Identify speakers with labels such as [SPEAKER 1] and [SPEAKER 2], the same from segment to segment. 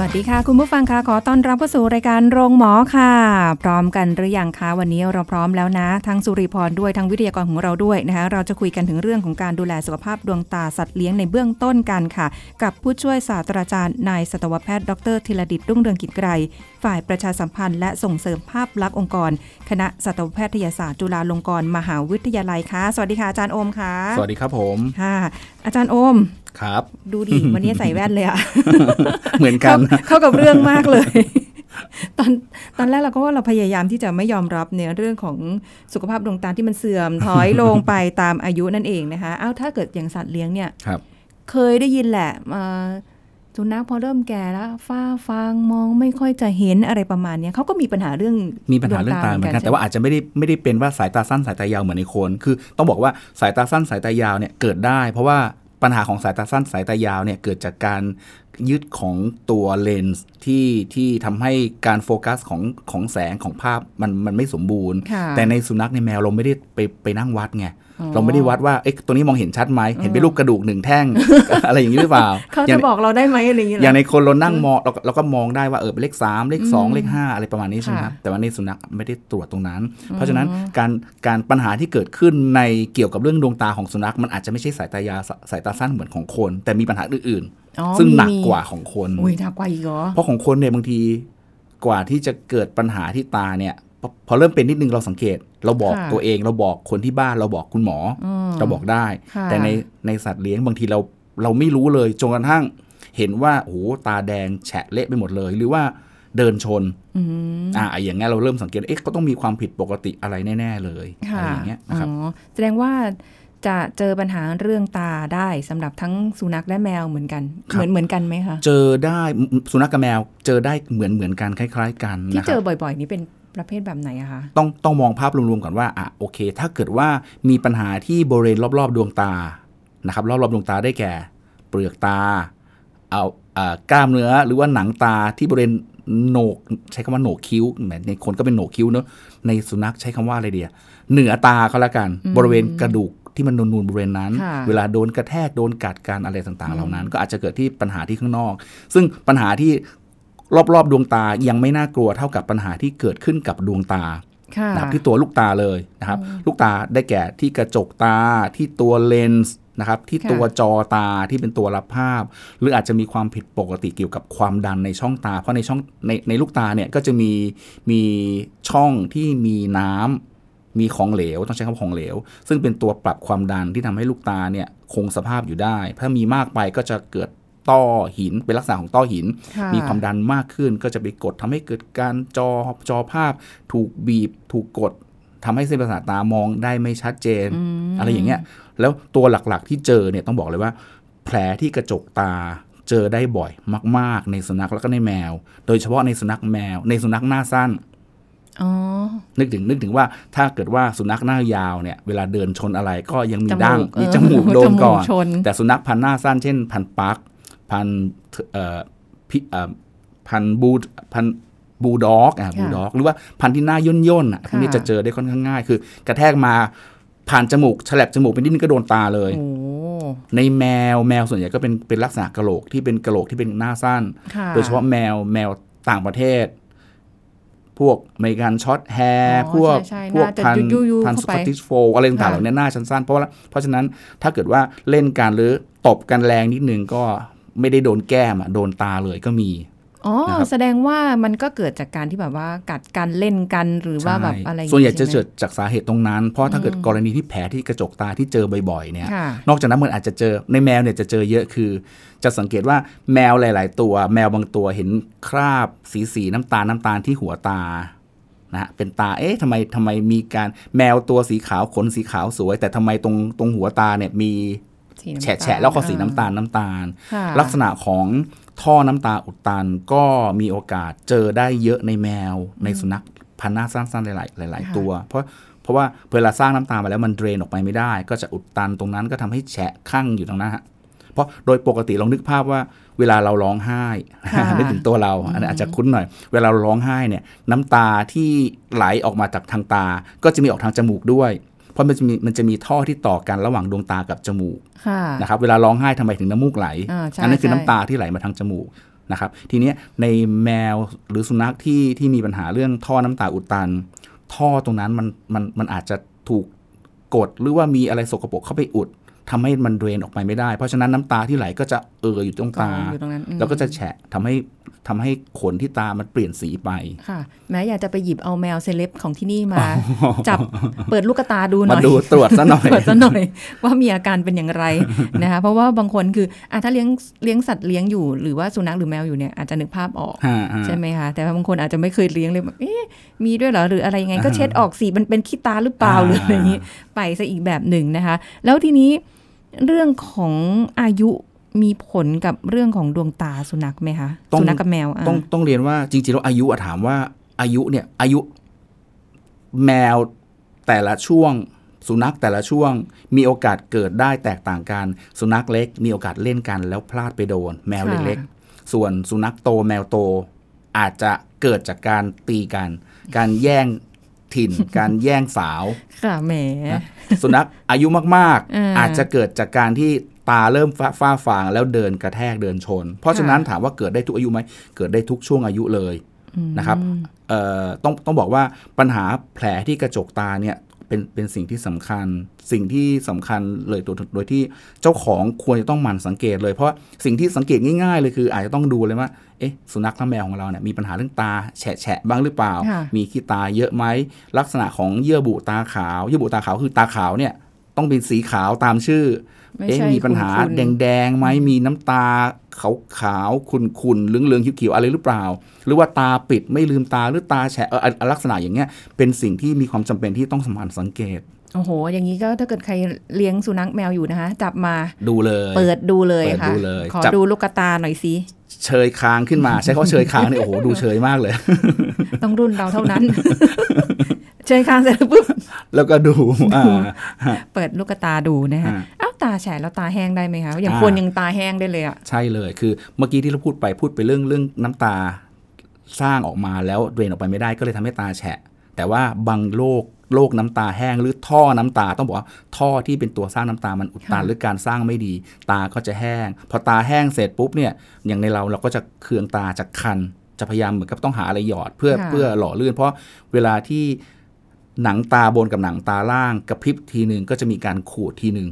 [SPEAKER 1] สวัสดีค่ะ คุณผู้ฟังคะขอต้อนรับเข้าสู่รายการโรงหมอค่ะ พร้อมกันหรือยังคะวันนี้เราพร้อมแล้วนะทั้งสุริพรด้วยทั้งวิทยากรของเราด้วยนะคะเราจะคุยกันถึงเรื่องของการดูแลสุขภาพดวงตาสัตว์เลี้ยงในเบื้องต้นกันค่ะ กับผู้ช่วยศาสตราจารย์นายสัตวแพทย์ดรธีรดิตรุ่งเรืองกิจไกรฝ่ายประชาสัมพันธ์และส่งเสริมภาพลักษณ์องค์กร คณะสัตวแพทยศาสตร์จุฬาลงกรณ์มหาวิทยาลัยค่ะสวัสดีค่ะอาจารย์โอมค่ะ
[SPEAKER 2] สวัสดีครับผม
[SPEAKER 1] ค่ะอาจารย์โอม
[SPEAKER 2] ครับ
[SPEAKER 1] ดูดิวันนี้ใส่แว่นเลยอะ
[SPEAKER 2] เหมือนกัน
[SPEAKER 1] เข้าเข้ากับเรื่องมากเลย ตอนตอนแรกเราก็ว่าเราพยายามที่จะไม่ยอมรับเนี่ยเรื่องของสุขภาพดวงตาที่มันเสื่อมถอยลงไปตามอายุนั่นเองนะคะอ้าวถ้าเกิดอย่างสัตว์เลี้ยงเนี่ย
[SPEAKER 2] ครับ
[SPEAKER 1] เคยได้ยินแหละเอ่อสุนัขพอเริ่มแก่แล้วฟ้าฟางมองไม่ค่อยจะเห็นอะไรประมาณเนี้ยเขาก็มีปัญหาเรื่อง
[SPEAKER 2] มีปัญหาเรื่องตาเหมือนกันแต่ว่าอาจจะไม่ได้ไม่ได้เป็นว่าสายตาสั้นสายตายาวเหมือนในคน คือต้องบอกว่าสายตาสั้นสายตายาวเนี่ยเกิดได้ เพราะว่า ปัญหาของสายตาสั้นสายตายาวเนี่ยเกิดจากการยึดของตัวเลนส์ที่ที่ทำให้การโฟกัสของของแสงของภาพมันมันไม่สมบูรณ์
[SPEAKER 1] ค่ะ
[SPEAKER 2] แต่ในสุนัขในแมวเราไม่ได้ไปไปนั่งวัดไง
[SPEAKER 1] อ๋อ
[SPEAKER 2] เราไม่ได้วัดว่าเอ๊ะตัวนี้มองเห็นชัดไหมเห็นเป็นรูปกระดูกหนึ่งแท่งอะไรอย่างนี้หรือเปล่า
[SPEAKER 1] เขา
[SPEAKER 2] อย่า
[SPEAKER 1] จะ
[SPEAKER 2] ง
[SPEAKER 1] บอกเราได้ไหมอะไรอย่างเงี้ยเหร
[SPEAKER 2] อย่างในคนเรานั่งมองเราก็เราก็มองได้ว่าเออเป็นเลข 3 เลข 2 เลข 5 อะไรประมาณนี้ใช่ไหมครับ
[SPEAKER 1] ค่ะ
[SPEAKER 2] แต่ว่าในสุนัขไม่ได้ตรวจตรงนั้น เพราะฉะนั้นการการปัญหาที่เกิดขึ้นในเกี่ยวกับเรื่องดวงตาของสุนัขมันอาจจะไม่ใช่สายตายาวสสายตาสั้นเหมือนของคน แต่มีปัญหาอื่น
[SPEAKER 1] อ๋อ
[SPEAKER 2] ๆซึ่งหนัก
[SPEAKER 1] มี
[SPEAKER 2] กว่าของคน
[SPEAKER 1] อุ้ยหนักกว่าอีกเหรอ
[SPEAKER 2] เพราะของคนเนี่ยบางทีกว่าที่จะเกิดปัญหาที่ตาเนี่ย พอพอเริ่มเป็นนิดนึงเราสังเกต เราบอก
[SPEAKER 1] ค่ะ
[SPEAKER 2] ตัวเองเราบอกคนที่บ้านเราบอกคุณหมออ
[SPEAKER 1] ม
[SPEAKER 2] เราบอกได้
[SPEAKER 1] ค่ะ
[SPEAKER 2] แต่ในในสัตว์เลี้ยงบางทีเราเราไม่รู้เลยจนกระทั่งเห็นว่าโอ้โหตาแดงแฉะเละไปหมดเลย หรือว่าเดินชน
[SPEAKER 1] อืม
[SPEAKER 2] อ่าอย่างเงี้ยเราเริ่มสังเกตเอ๊ะเขาต้องมีความผิดปกติอะไรแน่ ๆ เลยอะ
[SPEAKER 1] ค่ะ
[SPEAKER 2] ไรอย่างเงี้ยนะครับ
[SPEAKER 1] อ๋อแสดงว่าจะเจอปัญหาเรื่องตาได้สำหรับทั้งสุนัขและแมวเหมือนกัน
[SPEAKER 2] ครับ
[SPEAKER 1] เหมือนเหมือนกันไหมคะ
[SPEAKER 2] เจอได้สุนัขกับแมว เจอได้เหมือนเหมือนกันคล้าย ๆ กัน
[SPEAKER 1] ที่
[SPEAKER 2] นะค
[SPEAKER 1] เจ
[SPEAKER 2] รั
[SPEAKER 1] อบบ่อย ๆ นี้เป็น ประเภทแบบไหนอะคะ
[SPEAKER 2] ต้องต้องมองภาพรวมๆก่อนว่าอะโอเค ถ้าเกิดว่ามีปัญหาที่บริเวณรอบๆ ดวงตานะครับ รอบๆดวงตาได้แก่ เปลือกตาเอาอ่ากล้ามเนื้อหรือว่าหนังตาที่บริเวณโหนกใช้คำว่าโหนกคิ้วแหมในคนก็เป็นโหนกคิ้วเนอะในสุนัขใช้คำว่าอะไรเดียเหนือตาก็แล้วกัน บริเวณกระดูกที่มันนูนๆบริเวณนั้น
[SPEAKER 1] ค่ะ
[SPEAKER 2] เวลาโดนกระแทกโดนกัดการอะไรต่างๆ เหล่านั้น ก็อาจจะเกิดที่ปัญหาที่ข้างนอก ซึ่งปัญหาที่ รอบๆ ดวงตายังไม่น่ากลัวเท่ากับปัญหาที่เกิดขึ้นกับดวงตา
[SPEAKER 1] ค่ะ
[SPEAKER 2] นะครับที่ตัวลูกตาเลยนะครับ ลูกตาได้แก่ที่กระจกตาที่ตัวเลนส์นะครับที่
[SPEAKER 1] ค่ะ
[SPEAKER 2] ตัวจอตาที่เป็นตัวรับภาพ หรืออาจจะมีความผิดปกติเกี่ยวกับความดันในช่องตา เพราะในช่องในในลูกตาเนี่ยก็จะมีมีช่องที่มีน้ำมีของเหลวต้องใช้คำว่าของเหลว ซึ่งเป็นตัวปรับความดันที่ทำให้ลูกตาเนี่ยคงสภาพอยู่ได้ ถ้ามีมากไปก็จะเกิด ต้อหิน เป็นลักษณะของต้อหิน
[SPEAKER 1] ค่ะ
[SPEAKER 2] มีความดันมากขึ้นก็จะไปกดทำให้เกิดการจอจอภาพ ถูกบีบถูกกดทำให้เส้นประสาทตามองได้ไม่ชัดเจนอะไรอย่างเงี้ยแล้วตัวหลักๆที่เจอเนี่ยต้องบอกเลยว่า แผลที่กระจกตาเจอได้บ่อยมาก ๆ ในสุนัขแล้วก็ในแมว โดยเฉพาะในสุนัขแมว ในสุนัขหน้าสั้น
[SPEAKER 1] อ๋อ
[SPEAKER 2] นึกถึงนึกถึงว่าถ้าเกิดว่าสุนัขหน้ายาวเนี่ยเวลาเดินชนอะไรก็ยังมี
[SPEAKER 1] จมูก
[SPEAKER 2] ดั้งมี
[SPEAKER 1] เออ
[SPEAKER 2] จมูกโดนก่อน
[SPEAKER 1] จมูกชน
[SPEAKER 2] แต่สุนัขพันธุ์หน้าสั้นเช่นพันธุ์ปัก พันธุ์เอ่อพิเอ่อพันธุ์บูพันธุ์บูลด็อกอะ
[SPEAKER 1] ค่ะ
[SPEAKER 2] บูลด็อกหรือว่าพันธุ์ที่หน้าย่นย่นๆอะพวกนี้
[SPEAKER 1] ค่ะ
[SPEAKER 2] จะเจอได้ค่อนข้างง่าย คือกระแทกมาผ่านจมูกฉลับจมูกไปนิดนึงก็โดนตาเลย
[SPEAKER 1] โอ้
[SPEAKER 2] ในแมวแมวส่วนใหญ่ก็เป็นเป็นลักษณะกระโหลกที่เป็นกระโหลกที่เป็นหน้าสั้น
[SPEAKER 1] ค่ะ
[SPEAKER 2] โดยเฉพาะแมวแมวต่างประเทศ พวก American Shorthair อ๋
[SPEAKER 1] อ
[SPEAKER 2] พวก
[SPEAKER 1] ใช่ใช่
[SPEAKER 2] พวกห
[SPEAKER 1] น้าจะ
[SPEAKER 2] พันธุ์
[SPEAKER 1] ยู่ๆเข้าไป
[SPEAKER 2] พันธุ์ Scottish Fold อะไรต่างๆ
[SPEAKER 1] ค่ะ
[SPEAKER 2] เหล่านี้หน้าสั้นๆเพราะว่าเพราะฉะนั้นถ้าเกิดว่าเล่นกันหรือตบกันแรงนิดนึงก็ ไม่ได้โดนแก้มอะโดนตาเลยก็มี
[SPEAKER 1] อ๋อ
[SPEAKER 2] นะครับ
[SPEAKER 1] แสดงว่ามันก็เกิดจากการที่แบบว่ากัดกันเล่นกันหรือว่าแบบอะไรอย่าง
[SPEAKER 2] ส่วนใหญ่
[SPEAKER 1] งี้
[SPEAKER 2] จะ
[SPEAKER 1] ช่ไม
[SPEAKER 2] เกิดจากสาเหตุตรงนั้น เพราะถ้าเกิดกรณีที่แผลที่กระจกตาที่เจอบ่อยๆเนี่ย
[SPEAKER 1] ค่ะ
[SPEAKER 2] นอกจากนั้นมันอาจจะเจอในแมวเนี่ยจะเจอเยอะคือ จะสังเกตว่าแมวหลาย ๆ ตัว แมวบางตัวเห็นคราบสีสีๆน้ำตาลน้ำตาลที่หัวตานะฮะเป็นตาเอ๊ะทำไมทำไมมีการแมวตัวสีขาวขนสีขาวสวย แต่ทำไมตรงตรงหัวตาเนี่ยมี
[SPEAKER 1] สีน้ำตาล
[SPEAKER 2] แฉะแฉะแล้วก็สีน้ำตาลน้ำตาล
[SPEAKER 1] ค่ะ
[SPEAKER 2] ลักษณะของท่อน้ำตาอุดตันก็มีโอกาสเจอได้เยอะในแมวในสุนัขพันธุ์หน้าสั้นๆหลายๆหลาย
[SPEAKER 1] ค่ะ
[SPEAKER 2] ๆตัว เพราะเพราะว่าเวลาสร้างน้ำตามาแล้วมันเดรนออกไปไม่ได้ ก็จะอุดตันตรงนั้นก็ทำให้แฉะข้างอยู่ตรงนั้นฮะเพราะโดยปกติลองนึกภาพว่าเวลาเราร้องไห้
[SPEAKER 1] ค่ะ
[SPEAKER 2] นึกถึงตัวเราอันนี้อาจจะคุ้นหน่อย เวลาเราร้องไห้เนี่ย น้ำตาที่ไหลออกมาจากทางตา ก็จะมีออกทางจมูกด้วยเพ ราะมันจะมีมันจะมีท่อที่ต่อกันระหว่างดวงตากับจมูก
[SPEAKER 1] ค่ะ
[SPEAKER 2] นะครับเวลาร้องไห้ทำไมถึงน้ำมูกไหล
[SPEAKER 1] อ่าใช่
[SPEAKER 2] อันั้นคือ
[SPEAKER 1] ใช่
[SPEAKER 2] น้ำตาที่ไหลมาทางจมูกนะครับทีเนี้ยในแมวหรือสุนัขที่ที่มีปัญหาเรื่องท่อน้ำตาอุดตัน ท่อตรงนั้นมันมันมันอาจจะถูกกดหรือว่ามีอะไรสกปรกเข้าไปอุดทำให้มันเดรนออกไปไม่ได้ เพราะฉะนั้นน้ำตาที่ไหลก็จะเอออยู่ตรงตา
[SPEAKER 1] กองอยู่ตรงนั้นอืม
[SPEAKER 2] แล้วก็จะแฉะทำให้ ทำให้ขนที่ตามันเปลี่ยนสีไป
[SPEAKER 1] ค่ะแม้อยากจะไปหยิบเอาแมวเซเลบของที่นี่มา จับเปิดลูกตาดูหน่
[SPEAKER 2] มา
[SPEAKER 1] อย
[SPEAKER 2] ดูตรวจซะหน่อย
[SPEAKER 1] เปิดซะหน่อยว่ามีอาการเป็นอย่างไรนะคะเพราะว่าบางคนคืออะถ้าเลี้ยงเลี้ยงสัตว์เลี้ยงอยู่หรือว่าสุนัขหรือแมวอยู่เนี่ยอาจจะนึกภาพออก
[SPEAKER 2] ฮะฮะ
[SPEAKER 1] ใช่ไหมคะแต่ว่าบางคนอาจจะไม่เคยเลี้ยงเลยแบบเอ๊ะมีด้วยเหรอหรืออะไรยังไง ก็เช็ดออกสิมันเป็นขี้ตาหรือเปล่า
[SPEAKER 2] อ่า
[SPEAKER 1] หรืออะไรอย่างนี้ไปซะอีกแบบหนึ่งนะคะ แล้วทีนี้เรื่องของอายุ มีผลกับเรื่องของดวงตาสุนัขไหมคะ สุนัขกับแมวอะ
[SPEAKER 2] ต้องต้องเรียนว่าจริงๆแล้วอายุอะถามว่าอายุเนี่ยอายุแมวแต่ละช่วง สุนัขแต่ละช่วง มีโอกาสเกิดได้แตกต่างกัน สุนัขเล็ก มีโอกาสเล่นกัน แล้วพลาดไปโดน แมวเล็กๆ ส่วนสุนัขโตแมวโต อาจจะเกิดจากการตีกัน การแย่งถิ่น การแย่งสาว
[SPEAKER 1] ค่ะแหม
[SPEAKER 2] นะสุนัขอายุมาก
[SPEAKER 1] อ่า
[SPEAKER 2] ๆอาจจะเกิดจากการที่ ตาเริ่มฟ้าฟ้าฟางแล้วเดินกระแทกเดินชน เพราะฉะนั้นถามว่าเกิดได้ทุกอายุไหมเกิดได้ทุกช่วงอายุเลยนะครับเอ่อต้องต้องบอกว่าปัญหาแผลที่กระจกตาเนี่ยเป็นเป็นสิ่งที่สำคัญ สิ่งที่สำคัญเลยตัวโดยที่เจ้าของควรจะต้องหมั่นสังเกตเลย เพราะสิ่งที่สังเกตง่ายๆเลยคือ อาจจะต้องดูเลยว่าเอ๊ะสุนัขและแมวของเราเนี่ยมีปัญหาเรื่องตาแฉะแฉะบ้างหรือเปล่า
[SPEAKER 1] ค่ะ
[SPEAKER 2] มีขี้ตาเยอะไหมลักษณะของเยื่อบุตาขาว เยื่อบุตาขาวคือตาขาวเนี่ยต้องเป็นสีขาวตามชื่อ
[SPEAKER 1] ไม่
[SPEAKER 2] เอ๊ะ
[SPEAKER 1] ใช่
[SPEAKER 2] มีปัญหา
[SPEAKER 1] ขุ่นๆ
[SPEAKER 2] แดงๆไหมมีน้ำตาขาวขาวๆขุ่นขุนๆเหลืองเหลืองๆเขียวๆอะไรหรือเปล่า หรือว่าตาปิดไม่ลืมตาหรือตาแฉะเอออะลักษณะอย่างเงี้ยเป็นสิ่งที่มีความจำเป็นที่ต้องสมานสังเกต
[SPEAKER 1] โอ้โห อย่างนี้ก็ถ้าเกิดใครเลี้ยงสุนัขแมวอยู่นะคะจับมา
[SPEAKER 2] ดูเลย
[SPEAKER 1] เปิดดูเลย
[SPEAKER 2] เปิด
[SPEAKER 1] ค่ะ
[SPEAKER 2] ดูเลย
[SPEAKER 1] ขอ
[SPEAKER 2] จับ
[SPEAKER 1] ดูลูกตาหน่อยสิ
[SPEAKER 2] เชยคางขึ้นมา ใช้คำว่าเชยคางเนี่ยโอ้โหดูเชยมากเลย
[SPEAKER 1] ต้องรุ่นเราเท่านั้น เชยคางเสร็จแล้วปุ๊บ
[SPEAKER 2] แล้วก็ดูอ่า
[SPEAKER 1] เปิดลูกตาดูนะคะ
[SPEAKER 2] อ่า
[SPEAKER 1] อ้าวตาแฉะแล้วตาแห้งได้ไหมคะอย่าง
[SPEAKER 2] อ่า
[SPEAKER 1] คนยังตาแห้งได้เลยอะ
[SPEAKER 2] ใช่เลยคือเมื่อกี้ที่เราพูดไปพูดไปเรื่องเรื่องน้ำตาสร้างออกมาแล้วเดรนออกไปไม่ได้ก็เลยทำให้ตาแฉะ แต่ว่าบางโรคโรคน้ำตาแห้งหรือท่อน้ำตาต้องบอกว่าท่อที่เป็นตัวสร้างน้ำตามันอุดตัน
[SPEAKER 1] ค่ะ
[SPEAKER 2] หรือการสร้างไม่ดี ตาก็จะแห้ง พอตาแห้งเสร็จปุ๊บเนี่ยอย่างในเราเราก็จะเคืองตาจะคัน จะพยายามเหมือนกับต้องหาอะไรหยอดเพื่อ
[SPEAKER 1] ค่ะ
[SPEAKER 2] เพื่อหล่อลื่น เพราะเวลาที่หนังตาบนกับหนังตาล่างกระพริบทีหนึ่งก็จะมีการขูดทีหนึ่ง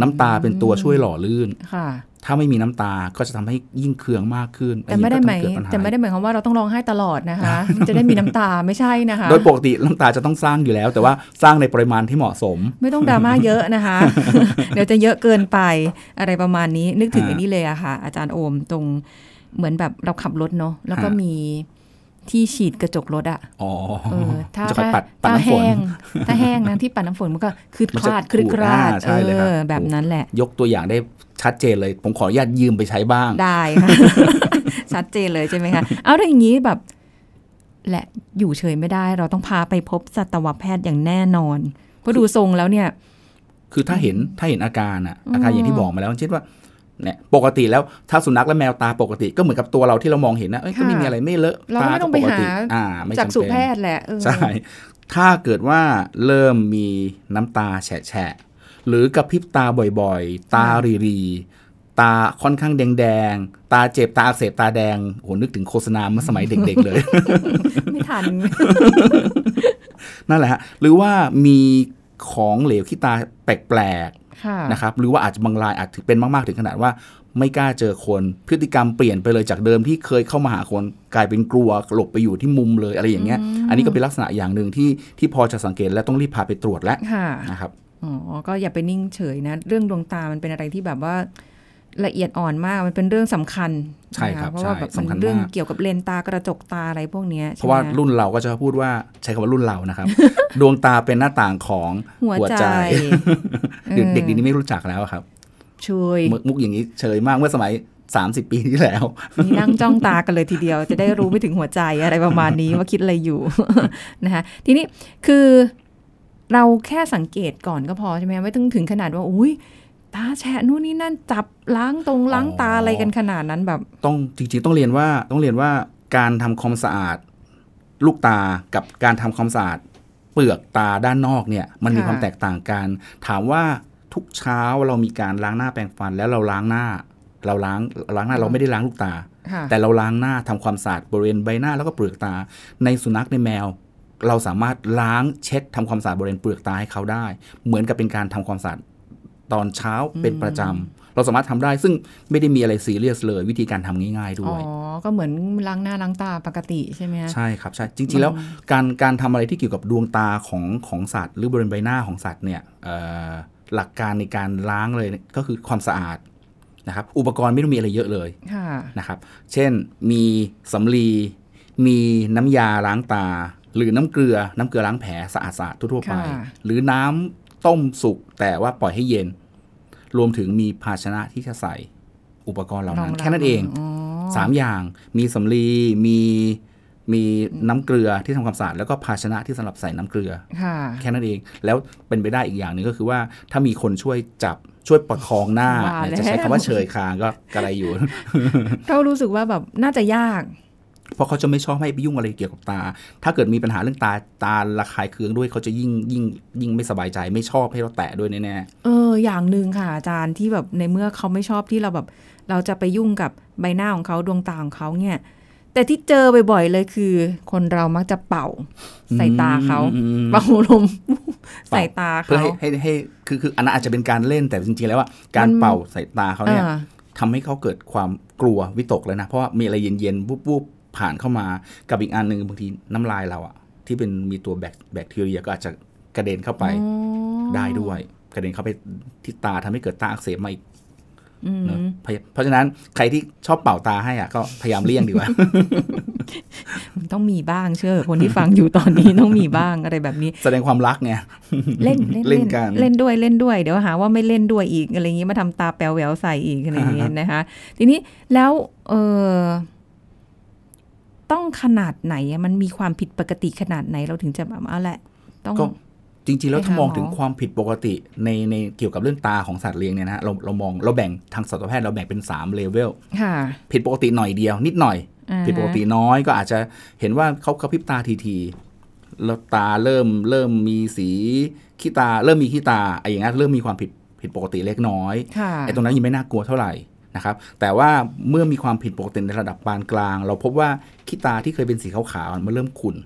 [SPEAKER 2] น้ำตาเป็นตัวช่วยหล่อลื่น
[SPEAKER 1] ค่ะ
[SPEAKER 2] ถ้าไม่มีน้ำตาก็จะทำให้ยิ่งเคืองมากขึ้น
[SPEAKER 1] แต่ไม่ได้หมาย
[SPEAKER 2] อันนี้ก็ทำให้เกิปัญหา
[SPEAKER 1] แต่ไม่ได้หมายความว่าเราต้องร้องไห้ตลอดนะคะมันจะได้มีน้ำตาไม่ใช่นะคะ
[SPEAKER 2] โดยปกติน้ำตาจะต้องสร้างอยู่แล้ว แต่ว่าสร้างในปริมาณที่เหมาะสม
[SPEAKER 1] ไม่ต้องดราม่าเยอะนะคะ เดี๋ยวจะเยอะเกินไปอะไรประมาณนี้นึกถึง
[SPEAKER 2] ฮะ
[SPEAKER 1] ไอ้นี่เลยอะค่ะ อาจารย์โอมตรงเหมือนแบบเราขับรถเนาะแล้วก็
[SPEAKER 2] ฮะ
[SPEAKER 1] มี ที่ฉีดกระจกรถอะ
[SPEAKER 2] อ๋อ
[SPEAKER 1] เออถ้า
[SPEAKER 2] จะคอย
[SPEAKER 1] ถ้า
[SPEAKER 2] ปัดปัด
[SPEAKER 1] ถ้า
[SPEAKER 2] น้ำฝน
[SPEAKER 1] แห้งถ้าแห้งนะที่ปัดน้ำฝนมันก็คือค
[SPEAKER 2] มันจะ
[SPEAKER 1] ลาดคลึกคลาด
[SPEAKER 2] อ่าใช่เลยครับ
[SPEAKER 1] ออแบบนั้นแหละ
[SPEAKER 2] ยกตัวอย่างได้ชัดเจนเลย ผมขออนุญาตยืมไปใช้บ้าง
[SPEAKER 1] ได้ค่ะชัดเจนเลยใช่ไหมคะเอาถ้าอย่างนี้แบบ และอยู่เฉยไม่ได้ เราต้องพาไปพบสัตวแพทย์อย่างแน่นอนเพราะดูทรงแล้วเนี่ย
[SPEAKER 2] คือถ้าเห็นถ้าเห็นอาการอะอาการอย่างที่บอกมาแล้วเช่นว่า เนี่ยปกติแล้วถ้าสุนัขและแมวตาปกติก็เหมือนกับตัวเราที่เรามองเห็นนะเอ้ยก็ไม่
[SPEAKER 1] ค่ะ
[SPEAKER 2] มีอะไรไม่เลอะ
[SPEAKER 1] เราก็ไม่ต้องไป
[SPEAKER 2] ปกติ
[SPEAKER 1] หา
[SPEAKER 2] อ่าไม่
[SPEAKER 1] จาก
[SPEAKER 2] จำ
[SPEAKER 1] สุ
[SPEAKER 2] เป็น
[SPEAKER 1] แพทย์แหละเออ
[SPEAKER 2] ใช่ถ้าเกิดว่าเริ่มมีน้ำตาแฉะๆหรือกระพริบตาบ่อยๆ ตารีรีๆตาค่อนข้างแดงๆ ตาเจ็บตาอักเสบตาแดงโหนึกถึงโฆษณาเมื่อสมัยเด็กๆเลย
[SPEAKER 1] ไม่ทัน
[SPEAKER 2] นั่นแหละฮะ หรือว่ามีของเหลวที่ตาแปลก
[SPEAKER 1] ค่ะ
[SPEAKER 2] ๆ นะครับหรือว่าอาจจะบางรายอาจจะเป็นมากๆถึงขนาดว่า ไม่กล้าเจอคนพฤติกรรมเปลี่ยนไปเลยจากเดิมที่เคยเข้ามาหาคนกลายเป็นกลัวหลบไปอยู่ที่มุมเลยอะไรอย่างเงี้ย อันนี้ก็เป็นลักษณะอย่างหนึ่งที่ที่พอจะสังเกตและต้องรีบพาไปตรวจแล้ว
[SPEAKER 1] ค่ะ
[SPEAKER 2] นะครับ
[SPEAKER 1] อ๋อก็อย่าไปนิ่งเฉยนะ เรื่องดวงตามันเป็นอะไรที่แบบว่า ละเอียดอ่อนมากมันเป็นเรื่องสำคัญ
[SPEAKER 2] ใช่ครับ
[SPEAKER 1] นะะเพราะว่า
[SPEAKER 2] ใช่
[SPEAKER 1] แบบ
[SPEAKER 2] สำคั
[SPEAKER 1] มั
[SPEAKER 2] ญ
[SPEAKER 1] นเรื่อง
[SPEAKER 2] มาก
[SPEAKER 1] เกี่ยวกับเลนส์ตากระจกตาอะไรพวกเนี้ย
[SPEAKER 2] เพราะว่า
[SPEAKER 1] ใช่ไหม
[SPEAKER 2] รุ่นเราก็จะพูดว่าใช้คำว่ารุ่นเรานะครับ ดวงตาเป็นหน้าต่างของ
[SPEAKER 1] หัวใจ
[SPEAKER 2] เด็กเด็กดีนี้ไม่รู้จักแล้วครับ
[SPEAKER 1] เชย
[SPEAKER 2] มุกมุกอย่างนี้เฉยมากเมื่อสมัย30 ปีที่แล้ว
[SPEAKER 1] นี่นั่งจ้องตากันเลยทีเดียว จะได้รู้ไปถึงหัวใจอะไรประมาณนี้ว่าคิดอะไรอยู่นะคะทีนี้คือเราแค่สังเกตก่อนก็พอใช่ไหมไม่ต้องถึงขนาดว่าอุ้ย ตาแฉะนู่นนี่นั่นจับล้างตรงล้างตาอะไรกันขนาดนั้นแบบ
[SPEAKER 2] ต้องจริงๆต้องเรียนว่าต้องเรียนว่าการทำความสะอาด ลูกตากับการทำความสะอาด เปลือกตาด้านนอกเนี่ย มันมี
[SPEAKER 1] ค่ะ
[SPEAKER 2] ความแตกต่างกัน ถามว่าทุกเช้าเรามีการล้างหน้าแปรงฟันแล้วเราล้างหน้า เราล้างล้างหน้าเราไม่ได้ล้างลูกตา
[SPEAKER 1] ค่ะ
[SPEAKER 2] แต่เราล้างหน้าทำความสะอาดบริเวณใบหน้าแล้วก็เปลือกตา ในสุนัขในแมว เราสามารถล้างเช็ดทำความสะอาดบริเวณเปลือกตาให้เขาได้ เหมือนกับเป็นการทำความสะอาด ตอนเช้าเป็นประจำ เราสามารถทำได้ซึ่งไม่ได้มีอะไรซีเรียสเลย วิธีการทำง่าย ๆ ด้
[SPEAKER 1] อ๋
[SPEAKER 2] วย
[SPEAKER 1] อก็เหมือนล้างหน้าล้างตาปกติใช่ไหมคะ
[SPEAKER 2] ใช่ครับใช่จริง ๆ แล้วการการทำอะไรที่เกี่ยวกับดวงตาของของสัตว์ หรือบริเวณใบหน้าของสัตว์เนี่ยเอ่อหลักการในการล้างเลยก็คือความสะอาดนะครับอุปกรณ์ไม่ต้องมีอะไรเยอะเลย
[SPEAKER 1] ค่ะ
[SPEAKER 2] นะครับ เช่นมีสำลีมีน้ำยาล้างตา หรือน้ำเกลือน้ำเกลือล้างแผลสะอาดๆทั่วๆไป
[SPEAKER 1] ค่ะ
[SPEAKER 2] หรือน้ำต้มสุกแต่ว่าปล่อยให้เย็น รวมถึงมีภาชนะที่จะใส่อุปกรณ์เหล่านั้น
[SPEAKER 1] รองรับ
[SPEAKER 2] แค่นั้นเอง
[SPEAKER 1] อ๋อ
[SPEAKER 2] สามอย่าง มีสำลีมีมีน้ำเกลือที่ทำความสะอาดแล้วก็ภาชนะที่สำหรับใส่น้ำเกลือ
[SPEAKER 1] ค่ะ
[SPEAKER 2] แค่นั้นเอง แล้วเป็นไปได้อีกอย่างหนึ่งก็คือว่า ถ้ามีคนช่วยจับช่วยประคองหน้า
[SPEAKER 1] ว่า
[SPEAKER 2] เนี่ย
[SPEAKER 1] แล้ว
[SPEAKER 2] จะใช้คำว่าเฉยคางก็กระไรอยู่
[SPEAKER 1] เรารู้สึกว่าแบบน่าจะยาก
[SPEAKER 2] เพราะเขาจะไม่ชอบให้ไปยุ่งอะไรเกี่ยวกับตา ถ้าเกิดมีปัญหาเรื่องตาตาระคายเคืองด้วยเขาจะยิ่งยิ่งยิ่งไม่สบายใจไม่ชอบให้เราแตะด้วยแน่
[SPEAKER 1] เอออย่างหนึ่งค่ะอาจารย์ที่แบบในเมื่อเขาไม่ชอบที่เราแบบ เราจะไปยุ่งกับใบหน้าของเขาดวงตาของเขาเนี่ย แต่ที่เจอบ่อยๆเลยคือ คนเรามักจะเป่า
[SPEAKER 2] ๆ
[SPEAKER 1] ใส่ตาเขา
[SPEAKER 2] อืม
[SPEAKER 1] เป่าลมใส่ตา
[SPEAKER 2] เพื่อ
[SPEAKER 1] เขา
[SPEAKER 2] ให้ให้ให้คือคืออันนั้นอาจจะเป็นการเล่นแต่จริงๆแล้วว่าการ
[SPEAKER 1] มัน
[SPEAKER 2] เป่าใส่ตาเขาเนี่ย
[SPEAKER 1] อ่า
[SPEAKER 2] ทำให้เขาเกิดความกลัววิตกเลยนะ เพราะว่ามีอะไรเย็นๆ วุบๆ ผ่านเข้ามากับอีกอันหนึ่งบางทีน้ำลายเราอะที่เป็นมีตัวแบคแบคทีเรียก็อาจจะกระเด็นเข้าไป
[SPEAKER 1] อ๋อ
[SPEAKER 2] ได้ด้วย กระเด็นเข้าไปที่ตาทำให้เกิดตาอักเสบมาอีก
[SPEAKER 1] อืม
[SPEAKER 2] เนอะเพราะเพราะฉะนั้นใครที่ชอบเป่าตาให้อะก็พยายามเลี่ยงดีกว่า
[SPEAKER 1] มันต้องมีบ้างเชื่อ คนที่ฟังอยู่ตอนนี้ต้องมีบ้างอะไรแบบนี้
[SPEAKER 2] แสดงความรักไง
[SPEAKER 1] เล่นเล่น
[SPEAKER 2] เล่นกัน
[SPEAKER 1] เล่นด้วยเล่นด้วยเดี๋ยวหาว่าไม่เล่นด้วยอีกอะไรอย่างนี้มาทำตาแปลวแหววใส่อีกอะไรอย่างเงี้ยนะคะ ทีนี้แล้วเออ ต้องขนาดไหนอะมันมีความผิดปกติขนาดไหนเราถึงจะแบบเอาแหละ ต้อง
[SPEAKER 2] ก็จริงๆ แล้ว
[SPEAKER 1] ไปหา
[SPEAKER 2] ถ้ามอง
[SPEAKER 1] หมอ
[SPEAKER 2] ถึงความผิดปกติในในเกี่ยวกับเรื่องตาของสัตว์เลี้ยงเนี่ยนะเราเรามองเราแบ่งทางสัตวแพทย์เราแบ่งเป็น3เลเวล
[SPEAKER 1] ค่ะ
[SPEAKER 2] ผิดปกติหน่อยเดียว นิดหน่อย
[SPEAKER 1] อ่าฮะ
[SPEAKER 2] ผิดปกติน้อยก็อาจจะเห็นว่าเขากระพริบตาทีทีๆแล้วตาเริ่มเริ่มมีสีขี้ตา เริ่มมีขี้ตาไอ้อย่างนั้นเริ่มมีความผิดผิดปกติเล็กน้อย
[SPEAKER 1] ค่ะ
[SPEAKER 2] ไอ้ตรงนั้นยังไม่น่ากลัวเท่าไหร่ นะครับแต่ว่าเมื่อมีความผิดปกติในระดับปานกลาง เราพบว่าขี้ตาที่เคยเป็นสีขาวๆมันเริ่มขุ่น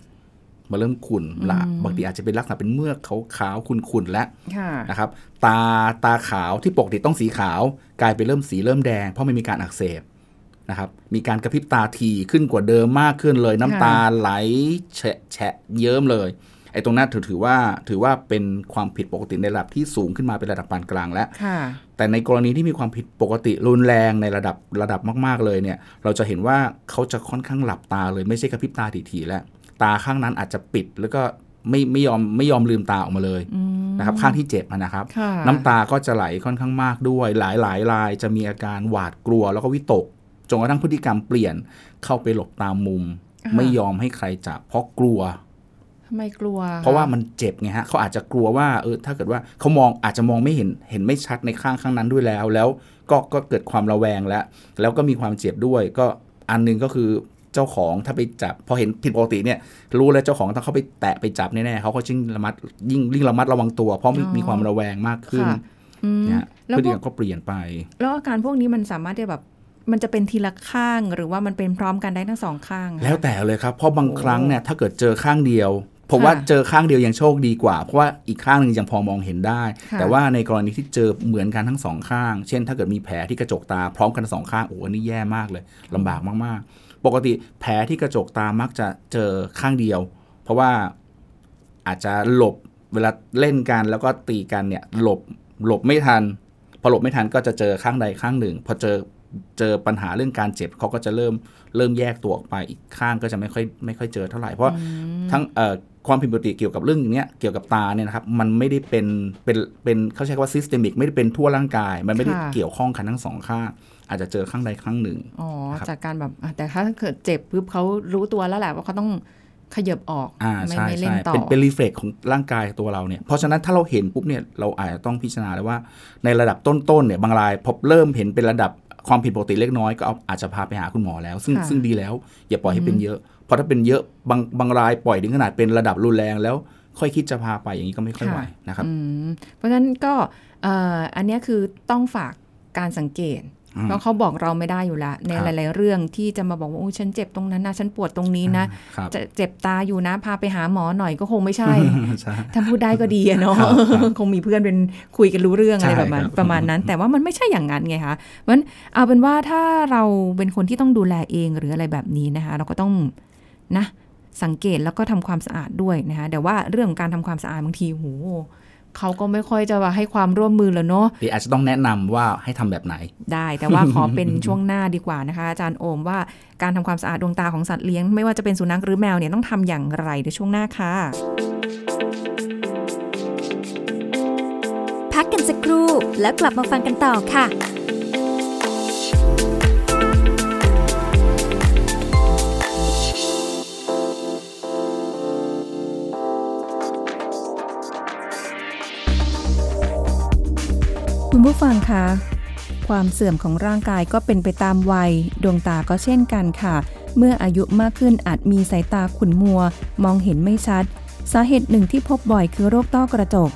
[SPEAKER 2] มันเริ่มขุ่นละบางทีอาจจะเป็นลักษณะเป็นเมือกขาวๆขุ่นๆแล้ว
[SPEAKER 1] ค่ะ
[SPEAKER 2] นะครับ ตาตาขาวที่ปกติต้องสีขาว กลายเป็นเริ่มสีเริ่มแดง เพราะมันมีการอักเสบนะครับ มีการกระพริบตาทีขึ้นกว่าเดิมมากขึ้นเลย น้ำตาไหลแฉะแฉะเยิ้มเลย ไอ้ตรงนั้นถือถือว่าถือว่าเป็นความผิดปกติในระดับที่สูงขึ้นมาเป็นระดับปานกลางแล้ว
[SPEAKER 1] ค่ะ
[SPEAKER 2] แต่ในกรณีที่มีความผิดปกติรุนแรงในระดับระดับมาก ๆเลยเนี่ย เราจะเห็นว่าเขาจะค่อนข้างหลับตาเลยไม่ใช่กระพริบตาทีๆแล้ว ตาข้างนั้นอาจจะปิดแล้วก็ไม่ไม่ยอมไม่ยอมลืมตาออกมาเลย
[SPEAKER 1] อืม
[SPEAKER 2] นะครับข้างที่เจ็บอะนะครับ
[SPEAKER 1] ค่ะ
[SPEAKER 2] น้ำตาก็จะไหลค่อนข้างมากด้วย หลายหลายรายจะมีอาการหวาดกลัว แล้วก็วิตกจนกระทั่งพฤติกรรมเปลี่ยนเข้าไปหลบตามมุม
[SPEAKER 1] ค่ะ
[SPEAKER 2] ไม่ยอมให้ใครจับเพราะกลัว
[SPEAKER 1] ทำ ไมกลัว
[SPEAKER 2] เพราะว่ามันเจ็บไงฮะเขาอาจจะกลัวว่าเออถ้าเกิดว่าเขามองอาจจะมองไม่เห็นเห็นไม่ชัดในข้างข้างนั้นด้วยแล้ว แล้วก็ก็เกิดความระแวงแล้ว แล้วก็มีความเจ็บด้วย ก็อันหนึงก็คือเจ้าของถ้าไปจับพอเห็นผิดปกติเนี่ยรู้แล้วเจ้าของถ้าเขาไปแตะไปจับแน่ๆเขาก็ยิ่งระมัดยิ่งยิ่งระมัดระวังตัว เพราะมี
[SPEAKER 1] อ๋อ
[SPEAKER 2] มีความระแวงมากขึ้น
[SPEAKER 1] ค่ะอืม
[SPEAKER 2] นะฮะ
[SPEAKER 1] แล้ว
[SPEAKER 2] พฤ
[SPEAKER 1] พ
[SPEAKER 2] ติ
[SPEAKER 1] ว
[SPEAKER 2] กร
[SPEAKER 1] ก
[SPEAKER 2] รมก็เปลี่ยนไป
[SPEAKER 1] แล้วอาการพวกนี้มันสามารถที่จะแบบมันจะเป็นทีละข้างหรือว่ามันเป็นพร้อมกันได้ทั้งสองข้างคะ
[SPEAKER 2] แล้วแต่เลยครับ เพราะบาง
[SPEAKER 1] โอ้
[SPEAKER 2] ครั้งเนี่ยถ้าเกิดเจอข้างเดียว ผมว่า
[SPEAKER 1] ค่ะ
[SPEAKER 2] เจอข้างเดียวยังโชคดีกว่า เพราะว่าอีกข้างหนึงยังพอมองเห็นได้
[SPEAKER 1] ค่ะ
[SPEAKER 2] แต่ว่าในกรณีที่เจอเหมือนกันทั้งสองข้าง เช่น ถ้าเกิดมีแผลที่กระจกตาพร้อมกันสองข้างโอ้โหอันนี้แย่มากเลยลำบากมากๆ ปกติแผลที่กระจกตามักจะเจอข้างเดียว เพราะว่าอาจจะหลบเวลาเล่นกันแล้วก็ตีกันเนี่ยหลบหลบไม่ทัน พอหลบไม่ทันก็จะเจอข้างใดข้างหนึ่ง พอเจอเจอปัญหาเรื่องการเจ็บเขาก็จะเริ่มเริ่มแยกตัวออกไปอีกข้างก็จะไม่ค่อยไม่ค่อยเจอเท่าไหร่เพราะทั้งเอ่อ ความผิดปกติเกี่ยวกับเรื่องอย่างเนี้ยเกี่ยวกับตาเนี่ยนะครับมันไม่ได้เป็นเป็นเป็นเขาใช้คำว่า systemic ไม่ได้เป็นทั่วร่างกาย มันไม่ได้
[SPEAKER 1] ค่ะ
[SPEAKER 2] เกี่ยวข้องกันทั้งสองข้างอาจจะเจอข้างใดข้างหนึ่ง
[SPEAKER 1] อ๋อ
[SPEAKER 2] ครับ
[SPEAKER 1] จากการแบบอะแต่ถ้าเกิดเจ็บปุ๊บเขารู้ตัวแล้วแหละว่าเขาต้องขยับออก
[SPEAKER 2] อ่า
[SPEAKER 1] ไม่
[SPEAKER 2] ใช่
[SPEAKER 1] ไม่เล่
[SPEAKER 2] ใช่
[SPEAKER 1] นต่อ
[SPEAKER 2] เป็นเป็นรีเฟล็กของร่างกายตัวเราเนี่ยเพราะฉะนั้นถ้าเราเห็นปุ๊บเนี่ยเราอาจจะต้องพิจารณาเลยว่าในระดับต้นๆเนี่ยบางรายพอเริ่มเห็นเป็นระดับความผิดปกติเล็กน้อยก็เอาอาจจะพาไปหาคุณหมอแล้ว ซึ่ง
[SPEAKER 1] ค่ะ
[SPEAKER 2] ซึ่งดีแล้ว อย่าปล่อยให้เป็นเยอะเพราะถ้าเป็นเยอะบางบางรายปล่อยถึงขนาดเป็นระดับรุนแรงแล้วค่อยคิดจะพาไปอย่างนี้ก็ไม่ค่อยไหวนะครับ
[SPEAKER 1] อืมเพราะฉะนั้นก็เอ่ออันเนี้ยคือต้องฝากการสังเกต
[SPEAKER 2] อืม
[SPEAKER 1] เพราะเขาบอกเราไม่ได้อยู่แล้วใน
[SPEAKER 2] ครับ
[SPEAKER 1] หลาย ๆ เรื่องที่จะมาบอกว่าโอ้ฉันเจ็บตรงนั้นนะฉันปวดตรงนี้นะ
[SPEAKER 2] ครับ
[SPEAKER 1] จะเจ็บตาอยู่นะพาไปหาหมอหน่อยก็คงไม่ใช่
[SPEAKER 2] ใช่
[SPEAKER 1] ถ้าพูดได้ก็ดีอะเนาะ
[SPEAKER 2] ครับครับ
[SPEAKER 1] คงมีเพื่อนเป็นคุยกันรู้เรื่องอะไร
[SPEAKER 2] ใช่
[SPEAKER 1] ประมาณ
[SPEAKER 2] ครับ
[SPEAKER 1] ประมาณนั้น แต่ว่ามันไม่ใช่อย่างนั้นไงคะเพราะฉะนั้นเอาเป็นว่าถ้าเราเป็นคนที่ต้องดูแลเองหรืออะไรแบบนี้นะคะ เราก็ต้อง นะสังเกตแล้วก็ทำความสะอาดด้วยนะคะแต่ว่าเรื่องของการทำความสะอาดบางทีโหเขาก็ไม่ค่อยจะว่าให้ความร่วมมือแล้วเนาะ
[SPEAKER 2] เดี๋ยวอาจจะต้องแนะนำว่าให้ทำแบบไหน
[SPEAKER 1] ได้แต่ว่าขอเป็นช่วงหน้าดีกว่านะคะ อาจารย์โอมว่าการทำความสะอาดดวงตาของสัตว์เลี้ยง ไม่ว่าจะเป็นสุนัขหรือแมวเนี่ยต้องทำอย่างไรเดี๋ยวช่วงหน้าค่ะ
[SPEAKER 3] พักกันสักครู่แล้วกลับมาฟังกันต่อค่ะ
[SPEAKER 1] ผู้ฟังคะความเสื่อมของร่างกายก็เป็นไปตามวัย ดวงตาก็เช่นกันค่ะ เมื่ออายุมากขึ้นอาจมีสายตาขุ่นมัว มองเห็นไม่ชัด สาเหตุหนึ่งที่พบบ่อยคือโรคต้อกระจก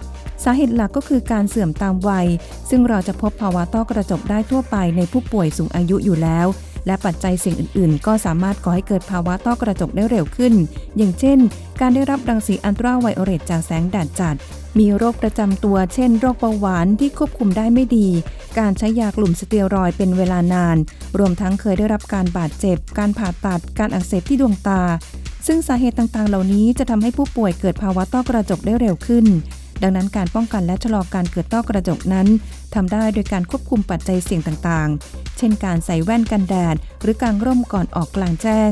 [SPEAKER 1] สาเหตุหลักก็คือการเสื่อมตามวัย ซึ่งเราจะพบภาวะต้อกระจกได้ทั่วไปในผู้ป่วยสูงอายุอยู่แล้ว และปัจจัยเสี่ยงอื่น ๆ ก็สามารถก่อให้เกิดภาวะต้อกระจกได้เร็วขึ้น อย่างเช่น การได้รับรังสีอันตราไวโอเลตจากแสงแดดจัด มีโรคประจำตัว เช่น โรคเบาหวานที่ควบคุมได้ไม่ดี การใช้ยากลุ่มสเตียรอยเป็นเวลานาน รวมทั้งเคยได้รับการบาดเจ็บ การผ่าตัด การอักเสบที่ดวงตา ซึ่งสาเหตุต่างๆ เหล่านี้จะทำให้ผู้ป่วยเกิดภาวะต้อกระจกได้เร็วขึ้น ดังนั้นการป้องกันและชะลอการเกิดต้อกระจกนั้นทำได้โดยการควบคุมปัจจัยเสี่ยงต่างๆ เช่น การใส่แว่นกันแดด หรือกางร่มก่อนออกกลางแจ้ง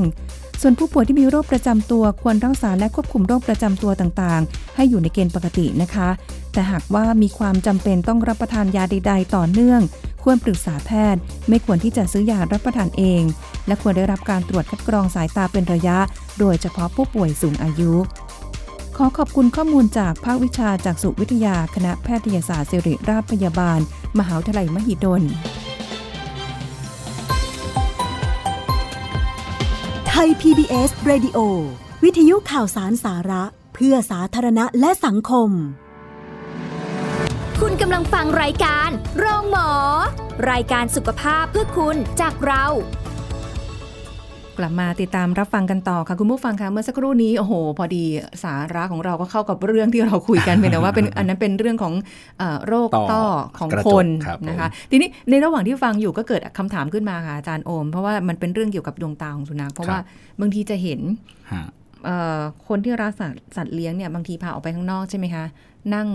[SPEAKER 1] ส่วนผู้ป่วยที่มีโรคประจำตัวควรรักษาและควบคุมโรคประจำตัวต่างๆ ให้อยู่ในเกณฑ์ปกตินะคะ แต่หากว่ามีความจำเป็นต้องรับประทานยาใด ๆ ต่อเนื่อง ควรปรึกษาแพทย์ ไม่ควรที่จะซื้อยารับประทานเอง และควรได้รับการตรวจคัดกรองสายตาเป็นระยะ โดยเฉพาะผู้ป่วยสูงอายุขอขอบคุณข้อมูลจากภาควิชาจากสุวิทยา คณะแพทยศาสตร์ศิริราชพยาบาล มหาวิทยาลัยมหิดล
[SPEAKER 4] ทย PBS Radio วิทยุข่าวสารสาระ เพื่อสาธารณะและสังคม
[SPEAKER 3] คุณกำลังฟังรายการ โรงหมอ รายการสุขภาพเพื่อคุณจากเรา
[SPEAKER 1] กลับมาติดตามรับฟังกันต่อค่ะคุณผู้ฟังคะเมื่อสักครู่นี้โอ้โห พอดีสาระของเราก็เข้ากับเรื่องที่เราคุยกันเป็นแต่ว่าเป็นอันนั้นเป็นเรื่องของเออโรค
[SPEAKER 2] ต่อ
[SPEAKER 1] ต้อของ
[SPEAKER 2] กระ
[SPEAKER 1] ค
[SPEAKER 2] จก
[SPEAKER 1] น
[SPEAKER 2] ครับ
[SPEAKER 1] นะคะ
[SPEAKER 2] ผม
[SPEAKER 1] ทีนี้ในระหว่างที่ฟังอยู่ก็เกิดคำถามขึ้นมาค่ะอาจารย์โอม เพราะว่ามันเป็นเรื่องเกี่ยวกับดวงตาของสุนัขเพราะว่าบางทีจะเห็น
[SPEAKER 2] ฮะ
[SPEAKER 1] เอ่อคนที่รักสัตว์สัตว์เลี้ยงเนี่ยบางทีพาออกไปข้างนอกใช่ไหมคะนั่ง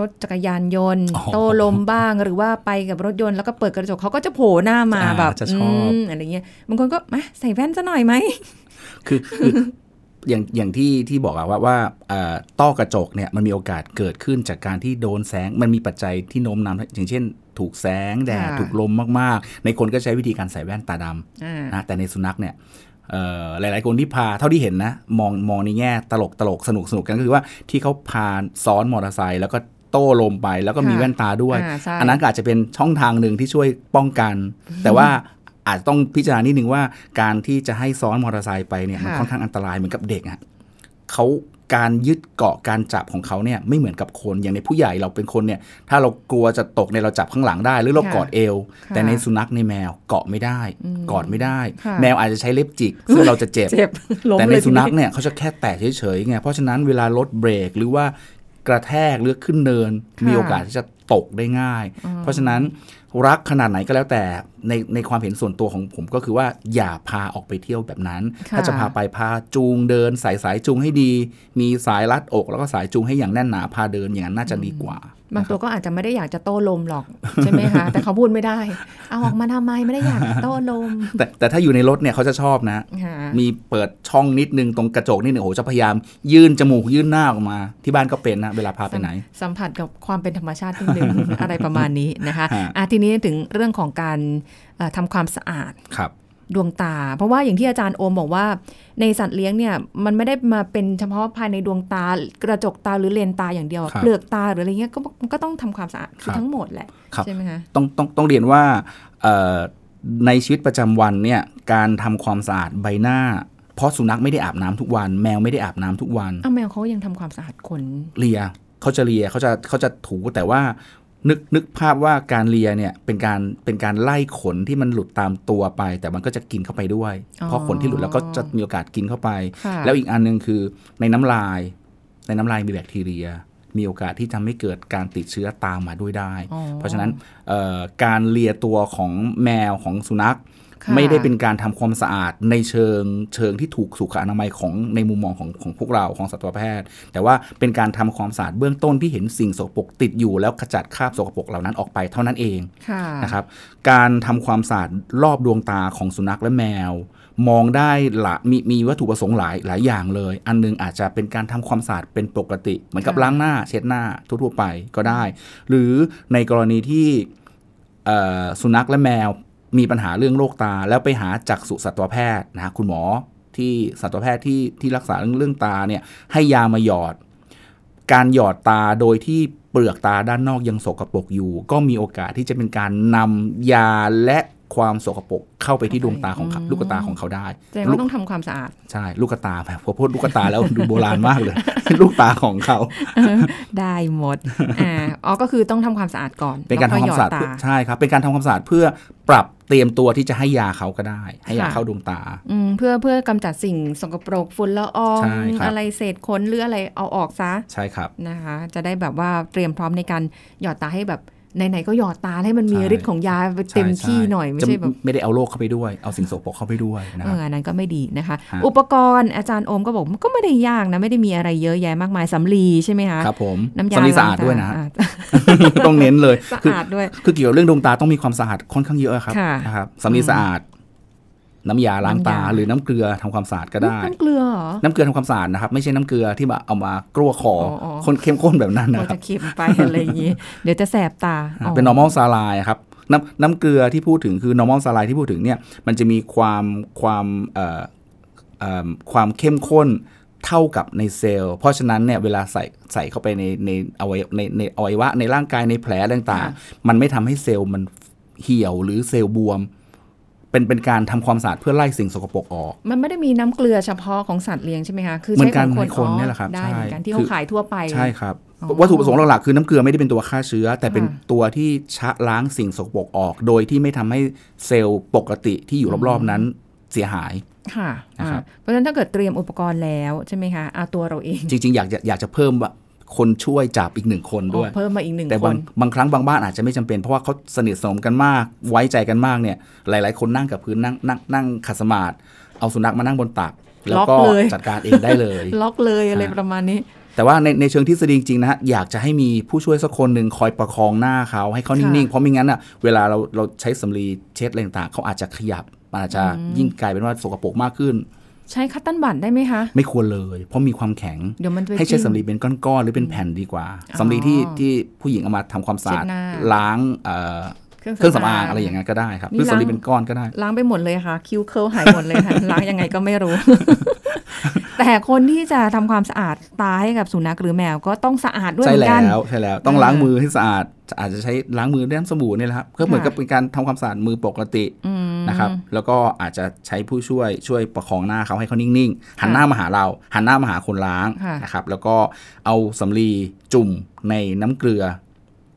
[SPEAKER 1] รถจักรยานยนต์
[SPEAKER 2] อ๋อ
[SPEAKER 1] โต้ลมบ้างหรือว่าไปกับรถยนต์แล้วก็เปิดกระจกเขาก็จะโผล่หน้ามา
[SPEAKER 2] อ่า
[SPEAKER 1] แบบ
[SPEAKER 2] จะชอบ
[SPEAKER 1] มอะไรเงี้ยบางคนก็มาใส่แว่นซะหน่อยไหม
[SPEAKER 2] คือคืออย่างอย่างที่ที่บอกอะว่าว่าเอ่อต้อกระจกเนี่ยมันมีโอกาสเกิดขึ้นจากการที่โดนแสงมันมีปัจจัยที่โน้มน้าวอย่างเช่น ถูกแสงแดด
[SPEAKER 1] ค่ะ
[SPEAKER 2] ถูกลมมากๆ ในคนก็ใช้วิธีการใส่แว่นตาดำ
[SPEAKER 1] อ่า
[SPEAKER 2] นะแต่ในสุนัขเนี่ยเอ่อหลายๆคนที่พาเท่าที่เห็นนะ มองมองในแง่ตลกตลกสนุกสนุกกันก็คือว่าที่เขาพาซ้อนมอเตอร์ไซค์แล้วก็ โต้ลมไป แล้วก็มี
[SPEAKER 1] ค่ะ
[SPEAKER 2] แว่นตาด้วย
[SPEAKER 1] อ่าใช่
[SPEAKER 2] อันนั้นก็อาจจะเป็นช่องทางหนึ่งที่ช่วยป้องกัน แต่ว่าอาจจะต้องพิจารณานิดนึงว่าการที่จะให้ซ้อนมอเตอร์ไซค์ไปเนี่ยมัน
[SPEAKER 1] ค่ะ
[SPEAKER 2] ค่อนข้างอันตรายเหมือนกับเด็กอะเขาการยึดเกาะการจับของเขาเนี่ยไม่เหมือนกับคนอย่างในผู้ใหญ่เราเป็นคนเนี่ยถ้าเรากลัวจะตกเนี่ยเราจับข้างหลังได้ หรือเรา
[SPEAKER 1] ค่ะ
[SPEAKER 2] กอดเอว
[SPEAKER 1] ค่ะ
[SPEAKER 2] แต่ในสุนัขในแมวเกาะไม่ได้
[SPEAKER 1] อืม
[SPEAKER 2] กอดไม่ได้
[SPEAKER 1] ค่ะ
[SPEAKER 2] แมวอาจจะใช้เล็บจิกซึ่งเราจะเจ็บ
[SPEAKER 1] เจ็บล้ม
[SPEAKER 2] แต่ใน
[SPEAKER 1] เลย
[SPEAKER 2] สุนัข
[SPEAKER 1] ที
[SPEAKER 2] เนี่ยเขาจะแค่แตะเฉยๆไงเพราะฉะนั้นเวลารถเบรกหรือว่า กระแทกหรือขึ้นเนิน
[SPEAKER 1] ค่ะ
[SPEAKER 2] มีโอกาสที่จะตกได้ง่าย
[SPEAKER 1] อืม
[SPEAKER 2] เพราะฉะนั้นรักขนาดไหนก็แล้วแต่ในในความเห็นส่วนตัวของผมก็คือว่าอย่าพาออกไปเที่ยวแบบนั้น
[SPEAKER 1] ค่ะ
[SPEAKER 2] ถ้าจะพาไปพาจูงเดิน สายสายจูงให้ดี มีสายรัดอก แล้วก็สายจูงให้อย่างแน่นหนาพาเดินอย่างนั้นน่าจะดีกว่า
[SPEAKER 1] บางตัวก็อาจจะไม่ได้อยากจะโต้ลมหรอกใช่ไหมคะแต่เขาพูดไม่ได้ เอาออกมาทำไมไม่ได้อยากโต้ลม
[SPEAKER 2] แต่แต่ถ้าอยู่ในรถเนี่ยเขาจะชอบนะ
[SPEAKER 1] ค่ะ
[SPEAKER 2] มีเปิดช่องนิดนึงตรงกระจกนิดนึงโอ้โหจะพยายาม ยื่นจมูกยื่นหน้าออกมา ที่บ้านก็เป็นนะเวลาพาไปไหน
[SPEAKER 1] สัมผัสกับความเป็นธรรมชาตินิดนึงอะไรประมาณนี้นะคะ
[SPEAKER 2] ฮะ
[SPEAKER 1] อะทีนี้ถึงเรื่องของการเอ่อทำความสะอาด
[SPEAKER 2] ครับ
[SPEAKER 1] ดวงตา เพราะว่าอย่างที่อาจารย์โอมบอกว่า ในสัตว์เลี้ยงเนี่ยมันไม่ได้มาเป็นเฉพาะภายในดวงตากระจกตาหรือเลนตาอย่างเดียว
[SPEAKER 2] ครับ
[SPEAKER 1] เปลือกตาหรืออะไรเงี้ยก็มันก็ต้องทำความสะอาดคือ
[SPEAKER 2] ครับ
[SPEAKER 1] ทั้งหมดแหละ
[SPEAKER 2] ครับ
[SPEAKER 1] ใช่ไหมคะ
[SPEAKER 2] ต้องต้องต้องเรียนว่าเอ่อในชีวิตประจำวันเนี่ยการทำความสะอาดใบหน้าเพราะสุนัขไม่ได้อาบน้ำทุกวัน แมวไม่ได้อาบน้ำทุกวัน
[SPEAKER 1] อ้าวแมวเขายังทำความสะอาดขน
[SPEAKER 2] เลียเขาจะเลียเขาจะเขาจะถูแต่ว่า นึกนึกภาพว่าการเลียเนี่ยเป็นการเป็นการไล่ขนที่มันหลุดตามตัวไป แต่มันก็จะกินเข้าไปด้วย
[SPEAKER 1] อ๋อ
[SPEAKER 2] เพราะขนที่หลุดแล้วก็จะมีโอกาสกินเข้าไป
[SPEAKER 1] ค่ะ
[SPEAKER 2] แล้วอีกอันหนึงคือในน้ำลาย ในน้ำลายมีแบคทีเรีย มีโอกาสที่ทำให้เกิดการติดเชื้อตามมาด้วยได้
[SPEAKER 1] อ๋อ
[SPEAKER 2] เพราะฉะนั้นเอ่อการเลียตัวของแมวของสุนัข
[SPEAKER 1] ค่ะ
[SPEAKER 2] ไม่ได้เป็นการทำความสะอาดในเชิงเชิงที่ถูกสุขอนามัยของในมุมมองของของพวกเราของสัตวแพทย์ แต่ว่าเป็นการทำความสะอาดเบื้องต้นที่เห็นสิ่งสกปรกติดอยู่ แล้วขจัดคราบสกปรกเหล่านั้นออกไปเท่านั้นเอง
[SPEAKER 1] ค่ะ
[SPEAKER 2] นะครับ การทำความสะอาดรอบดวงตาของสุนัขและแมว มองได้หละมีมีวัตถุประสงค์หลายหลายอย่างเลย อันหนึงอาจจะเป็นการทำความสะอาดเป็นปกติ เหมือนกับ
[SPEAKER 1] ค่ะ
[SPEAKER 2] ล้างหน้าเช็ดหน้าทั่วๆไปก็ได้ หรือในกรณีที่เอ่อสุนัขและแมว มีปัญหาเรื่องโรคตา แล้วไปหาจักษุสัตวแพทย์นะคุณหมอที่สัตวแพทย์ที่ที่รักษาเรื่องเรื่องตาเนี่ยให้ยามาหยอด การหยอดตาโดยที่เปลือกตาด้านนอกยังสกปรกอยู่ ก็มีโอกาสที่จะเป็นการนำยาและ ความสกปรกเข้าไปที่ดวงตาของเขา
[SPEAKER 1] อืม
[SPEAKER 2] ลูกตาของเขาได้
[SPEAKER 1] แสดง
[SPEAKER 2] ลู
[SPEAKER 1] ว่ากต้องทำความสะอาด
[SPEAKER 2] ใช่ ลูกตาแบบพอพูดลูกตาแล้วดูโบราณมากเลย ลูกตาของเขา
[SPEAKER 1] ได้หมดอ่าอ๋อก็คือต้องทำความสะอาดก่อน
[SPEAKER 2] เป็นการทำความสะอาด
[SPEAKER 1] แล้ว
[SPEAKER 2] เพื่อ
[SPEAKER 1] ค่อยหยดต
[SPEAKER 2] ใช่ครับ เป็นการทำความสะอาดเพื่อปรับเตรียมตัวที่จะให้ยาเขาก็ได้ ให้ยา
[SPEAKER 1] ค่ะ
[SPEAKER 2] เข้าดวงตา
[SPEAKER 1] อืมเพื่อเพื่อกำจัดสิ่งสกปรกฝุ่นละออง
[SPEAKER 2] ใช่ครับ
[SPEAKER 1] อะไรเศษขนหรืออะไรเอาออกซะ
[SPEAKER 2] ใช่ครับ
[SPEAKER 1] นะคะ จะได้แบบว่าเตรียมพร้อมในการหยอดตาให้แบบ ไหนๆก็หยอดตาให้มันมี
[SPEAKER 2] ใช่
[SPEAKER 1] ฤทธิ์ของยาไปเต็ม
[SPEAKER 2] ใช่
[SPEAKER 1] ที่หน่อยไม่
[SPEAKER 2] จะ
[SPEAKER 1] ใช่แบบ
[SPEAKER 2] ไม่ได้เอาโรคเข้าไปด้วย เอาสิ่งสกปรกเข้าไปด้วยนะ
[SPEAKER 1] เอ
[SPEAKER 2] ครับ
[SPEAKER 1] ออันนั้นก็ไม่ดีนะคะ
[SPEAKER 2] ฮะ
[SPEAKER 1] อุปกรณ์อาจารย์โอมก็บอกมันก็ไม่ได้ยากนะ ไม่ได้มีอะไรเยอะแยะมากมายสำลีใช่ไหมคะ
[SPEAKER 2] ครับผม
[SPEAKER 1] น้ำยา
[SPEAKER 2] สำลีสะอาด
[SPEAKER 1] ล้งต
[SPEAKER 2] ด้วยนะ
[SPEAKER 1] อ่
[SPEAKER 2] ต้องเน้นเลย
[SPEAKER 1] สะ
[SPEAKER 2] คือ
[SPEAKER 1] อาดด้วย
[SPEAKER 2] คือเกี่ยวกับเรื่องดวงตาต้องมีความสะอาดค่อนข้างเยอะครับ
[SPEAKER 1] ค่ะ
[SPEAKER 2] นะครับสำลีสะอาด น้ำยาล้างตา
[SPEAKER 1] น้ำยา
[SPEAKER 2] หรือน้ำเกลือทำความสะอาดก็ได้
[SPEAKER 1] น้ำเกลือเหรอ
[SPEAKER 2] น้ำเกลือทำความสะอาดนะครับ ไม่ใช่น้ำเกลือที่แบบเอามากลัวคออ
[SPEAKER 1] ออ๋อ
[SPEAKER 2] คนเข้มข้นแบบนั้น
[SPEAKER 1] กลัว
[SPEAKER 2] นะครั
[SPEAKER 1] จะ
[SPEAKER 2] บ
[SPEAKER 1] เค็มไปอะไรอย่างนี้ เดี๋ยวจะแสบตาอ๋อ
[SPEAKER 2] เป็น normal saline ครับน้ำน้ำเกลือที่พูดถึงคือ normal saline ที่พูดถึงเนี่ยมันจะมีความความเอ่อเอ่อความเข้มข้นเท่ากับในเซลล์ เพราะฉะนั้นเนี่ยเวลาใส่ใส่เข้าไปในในอวัยวในในอวัยวะในร่างกายในแผลต่างๆ มันไม่ทำให้เซลล์มันเหี่ยวหรือเซลล์บวม เป็นเป็นการทำความสะอาดเพื่อไล่สิ่งสกปรกออก
[SPEAKER 1] มันไม่ได้มีน้ำเกลือเฉพาะของสัตว์เลี้ยงใช่ไหมคะ คือ
[SPEAKER 2] เหมื
[SPEAKER 1] ใช้
[SPEAKER 2] อน
[SPEAKER 1] ข
[SPEAKER 2] กั
[SPEAKER 1] อนงคน
[SPEAKER 2] ในคน
[SPEAKER 1] อ๋อ
[SPEAKER 2] เนี่ยแหละครับ
[SPEAKER 1] ได้
[SPEAKER 2] ใช่
[SPEAKER 1] เหมือนกันที่
[SPEAKER 2] คื
[SPEAKER 1] เขา
[SPEAKER 2] อ
[SPEAKER 1] ขายทั่วไป
[SPEAKER 2] ใช่ครับ
[SPEAKER 1] อ๋อ
[SPEAKER 2] วัตถุประสงค์หลักๆคือน้ำเกลือไม่ได้เป็นตัวฆ่าเชื้อ แต่เป็น
[SPEAKER 1] ค่ะ
[SPEAKER 2] ตัวที่ชะล้างสิ่งสกปรกออก โดยที่ไม่ทำให้เซลล์ปกติที่อยู่รอบๆนั้นเสียหาย
[SPEAKER 1] ค่ะ
[SPEAKER 2] นะครับ
[SPEAKER 1] อ่าเพราะฉะนั้นถ้าเกิดเตรียมอุปกรณ์แล้วใช่ไหมคะเอาตัวเราเอง
[SPEAKER 2] จริงๆ อยากจะอยากจะเพิ่มว่า คนช่วยจับอีกหนึ่งคนด้วย
[SPEAKER 1] อ๋อเพิ่มมาอีกหนึ่ง
[SPEAKER 2] แต่
[SPEAKER 1] ค
[SPEAKER 2] บาง
[SPEAKER 1] น
[SPEAKER 2] บางครั้งบางบ้านอาจจะไม่จำเป็นเพราะว่าเขาสนิทสนมกันมาก ไว้ใจกันมากเนี่ยหลาย ๆ คนนั่งกับพื้นนั่งนั่งนั่งขัดสมาธิเอาสุนัขมานั่งบนตัก แล้วก็จัดการเองได้เลย
[SPEAKER 1] ล็อกเลยอะไร
[SPEAKER 2] ฮะ
[SPEAKER 1] ประมาณนี้
[SPEAKER 2] แต่ว่าในในเชิงทฤษฎีจริงๆนะฮะอยากจะให้มีผู้ช่วยสักคนหนึ่งคอยประคองหน้าเขาให้เขานิ่ง ๆ เพราะไม่งั้นอะเวลาเราเราใช้สำลีเช็ดอะไรต่างๆเขาอาจจะขยับมันอาจจะยิ่งกลายเป็นว่าสกปรกมากขึ้น
[SPEAKER 1] ใช้คัตตันบัตได้ไหมคะ
[SPEAKER 2] ไม่ควรเลย เพราะมีความแข็ง
[SPEAKER 1] เดี๋ยวมันจะไป
[SPEAKER 2] ให้ใช้
[SPEAKER 1] จิ้ม
[SPEAKER 2] สำลีเป็นก้อนๆหรือเป็นแผ่นดีกว่า
[SPEAKER 1] อ๋อ
[SPEAKER 2] สำลีที่ที่ผู้หญิงเอามาทำความสะอาด
[SPEAKER 1] เช็ดหน้า
[SPEAKER 2] ล้างเอ่อเครื่องสำอางอะไรอย่างเงี้ยก็ได้ครับหรือสำลีเป็นก้อนก็ได้
[SPEAKER 1] ล้างไปหมดเลยค่ะ คิ้วเคิลหายหมดเลยค่ะล้างยังไงก็ไม่รู้ แต่คนที่จะทำความสะอาดตาให้กับสุนัขหรือแมวก็ต้องสะอาดด้วย
[SPEAKER 2] ใช่
[SPEAKER 1] เหมือน
[SPEAKER 2] แล้
[SPEAKER 1] กัน
[SPEAKER 2] วใช่แล้วต้อง
[SPEAKER 1] อ่า
[SPEAKER 2] ล้างมือให้สะอาดอาจจะใช้ล้างมือด้วยน้ำสบู่เนี่ยแหละครับก็เหมือนกับ
[SPEAKER 1] ค่ะ
[SPEAKER 2] เป็นการทำความสะอาดมือปกติ
[SPEAKER 1] อืม
[SPEAKER 2] นะครับ แล้วก็อาจจะใช้ผู้ช่วยช่วยประคองหน้าเขาให้เขานิ่งๆ หันหน้ามาหาเรา หันหน้ามาหาคนล้าง
[SPEAKER 1] ค่ะ
[SPEAKER 2] นะครับ แล้วก็เอาสำลีจุ่มในน้ำเกลือ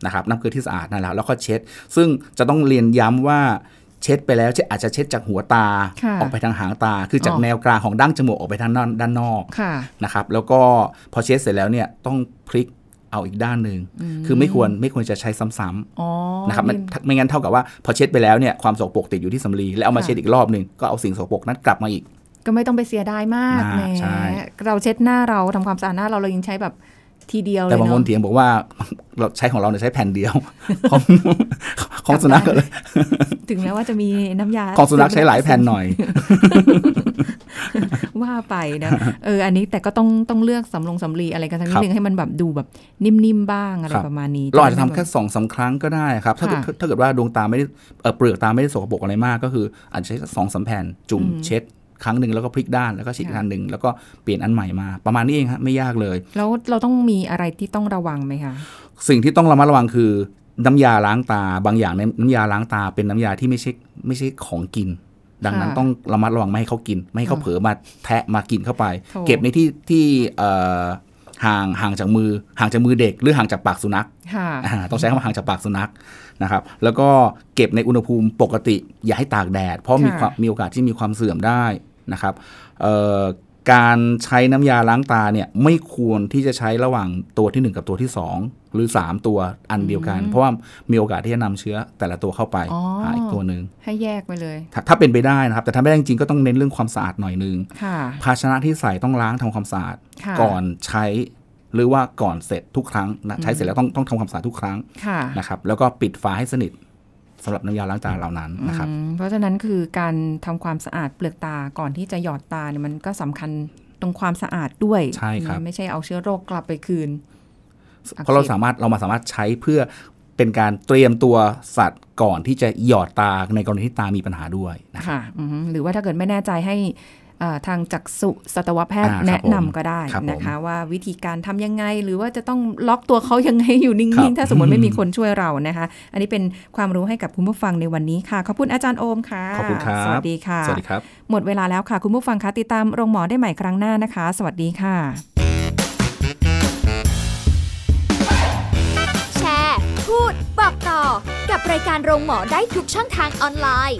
[SPEAKER 2] นะครับน้ำเกลือที่สะอาดนั่นแหละแล้วก็เช็ด ซึ่งจะต้องเรียนย้ำว่าเช็ดไปแล้วเช็ดอาจจะเช็ดจากหัวตา
[SPEAKER 1] ค่ะ
[SPEAKER 2] ออกไปทางหางตา คือจาก
[SPEAKER 1] อ๋อ
[SPEAKER 2] แนวกลางของดั้งจมูกออกไปทางด้านด้านนอก
[SPEAKER 1] ค่ะ
[SPEAKER 2] นะครับ แล้วก็พอเช็ดเสร็จแล้วเนี่ยต้องพลิก เอาอีกด้านหนึ่งคือไม่ควรไม่ควรจะใช้ซ้ำๆ
[SPEAKER 1] อ๋อ
[SPEAKER 2] นะครับมัน
[SPEAKER 1] มี
[SPEAKER 2] ไม่งั้นเท่ากับว่าพอเช็ดไปแล้วเนี่ยความสกปรกติดอยู่ที่สำลีแล้วเอามา
[SPEAKER 1] ค่ะ
[SPEAKER 2] เช็ดอีกรอบหนึ่งก็เอาสิ่งสกปรกนั้นกลับมาอีก
[SPEAKER 1] ก็ไม่ต้องไปเสียดายมาก
[SPEAKER 2] อ่า
[SPEAKER 1] แหม
[SPEAKER 2] ใช่
[SPEAKER 1] เราเช็ดหน้าเราทำความสะอาดหน้าเราเรายังใช้แบบทีเดียวเลย
[SPEAKER 2] แต่บางคน
[SPEAKER 1] เนาะ
[SPEAKER 2] เถียงบอกว่าเราใช้ของเราเนี่ยใช้แผ่นเดียว ของของสุนัขก็เลย
[SPEAKER 1] ถึงแม้ว่าจะมีน้ำยา
[SPEAKER 2] ของสุนัขใช้หลายแผ่นหน่อย
[SPEAKER 1] ว่าไปนะเอออันนี้แต่ก็ต้องต้องเลือกสำลงสำลีอะไรกันสักนิดนึงให้มันแบบดูแบบนิ่มๆบ้างอะไร
[SPEAKER 2] ครับ
[SPEAKER 1] ประมาณนี้
[SPEAKER 2] เราอาจจะทำ
[SPEAKER 1] ได้
[SPEAKER 2] แค่สองสามครั้งก็ได้ครับ ถ้าเกิด
[SPEAKER 1] ค่ะ
[SPEAKER 2] ถ้าเกิดว่าดวงตาไม่ได้เอ่อเปลือกตาไม่ได้สกปรกอะไรมาก ก็คืออาจจะใช้สองสามแผ่นจุ่ม
[SPEAKER 1] อืม
[SPEAKER 2] เช็ดครั้งหนึ่งแล้วก็พลิกด้านแล้วก็ฉีด
[SPEAKER 1] ค่ะ
[SPEAKER 2] ด้านหนึ่งแล้วก็เปลี่ยนอันใหม่มา ประมาณนี้เองฮะไม่ยากเลย
[SPEAKER 1] แล้วเราต้องมีอะไรที่ต้องระวังไหมคะ
[SPEAKER 2] สิ่งที่ต้องระมัดระวังคือน้ำยาล้างตาบางอย่างในน้ำยาล้างตาเป็นน้ำยาที่ไม่ใช่ไม่ใช่ของกิน ดังนั้น
[SPEAKER 1] ค่ะ
[SPEAKER 2] ต้องระมัดระวังไม่ให้เขากิน ไม่ให้เขา
[SPEAKER 1] ค่ะ
[SPEAKER 2] เผลอมาแทะมากินเข้าไป
[SPEAKER 1] โถ่
[SPEAKER 2] เก็บในที่ที่เอ่อห่างห่างจากมือห่างจากมือเด็กหรือห่างจากปากสุนัข
[SPEAKER 1] ค่ะ
[SPEAKER 2] อ่าต้องใช้คำว่าห่างจากปากสุนัขนะครับ แล้วก็เก็บในอุณหภูมิปกติอย่าให้ตากแดด เพราะมี
[SPEAKER 1] ค่ะ
[SPEAKER 2] ความมีโอกาสที่มีความเสื่อมได้นะครับเอ่อ การใช้น้ำยาล้างตาเนี่ยไม่ควรที่จะใช้ระหว่างตัวที่ 1 กับตัวที่ 2 หรือ 3 ตัวอันเดียวกัน เพราะว่ามีโอกาสที่จะนำเชื้อแต่ละตัวเข้าไป
[SPEAKER 1] อ๋อ
[SPEAKER 2] หาอีกตัวหนึ่ง
[SPEAKER 1] ให้แยกไปเลย
[SPEAKER 2] ถ้าถ้าเป็นไปได้นะครับ แต่ถ้าไม่ได้จริงๆก็ต้องเน้นเรื่องความสะอาดหน่อยนึง
[SPEAKER 1] ค่ะ
[SPEAKER 2] ภาชนะที่ใส่ต้องล้างทำความสะอาด
[SPEAKER 1] ค่ะ
[SPEAKER 2] ก่อนใช้หรือว่าก่อนเสร็จทุกครั้งนะใช้เสร็จแล้วต้องต้องทำความสะอาดทุกครั้ง
[SPEAKER 1] ค่ะ
[SPEAKER 2] นะครับแล้วก็ปิดฝาให้สนิท สำหรับน้ำยาล้างตาเหล่านั้นนะครับ
[SPEAKER 1] อืมเพราะฉะนั้นคือการทำความสะอาดเปลือกตาก่อนที่จะหยอดตาเนี่ยมันก็สำคัญตรงความสะอาดด้วย
[SPEAKER 2] ใช่ครับ
[SPEAKER 1] ไม่ใช่เอาเชื้อโรคกลับไปคืน
[SPEAKER 2] เพราะเราสามารถเรามาสามารถใช้เพื่อเป็นการเตรียมตัวสัตว์ก่อนที่จะหยอดตาในกรณีที่ตามีปัญหาด้วยนะครับ
[SPEAKER 1] ค่ะอือฮึหรือว่าถ้าเกิดไม่แน่ใจให้เอ่อ ทางจักษุสัตวแพทย์
[SPEAKER 2] อ่าครับ
[SPEAKER 1] แนะนำ
[SPEAKER 2] ผม
[SPEAKER 1] ก็ได้
[SPEAKER 2] ครับผม
[SPEAKER 1] นะคะ ว่าวิธีการทำยังไง หรือว่าจะต้องล็อกตัวเขายังไงอยู่นิ่
[SPEAKER 2] ครั
[SPEAKER 1] ง
[SPEAKER 2] บ
[SPEAKER 1] ๆถ้าสมมติไม่มีคนช่วยเรานะคะ อันนี้เป็นความรู้ให้กับคุณผู้ฟังในวันนี้ค่ะ ขอบคุณอาจารย์โอมค่ะ
[SPEAKER 2] ขอบคุณครับ
[SPEAKER 1] สวัสดีค่ะ
[SPEAKER 2] สวัสดีครับ
[SPEAKER 1] หมดเวลาแล้วค่ะ คุณผู้ฟังคะติดตามโรงหมอได้ใหม่ครั้งหน้านะคะ สวัสดีค่ะ
[SPEAKER 3] แชร์ พูดบอกต่อ กับรายการโรงหมอได้ทุกช่องทางออนไลน์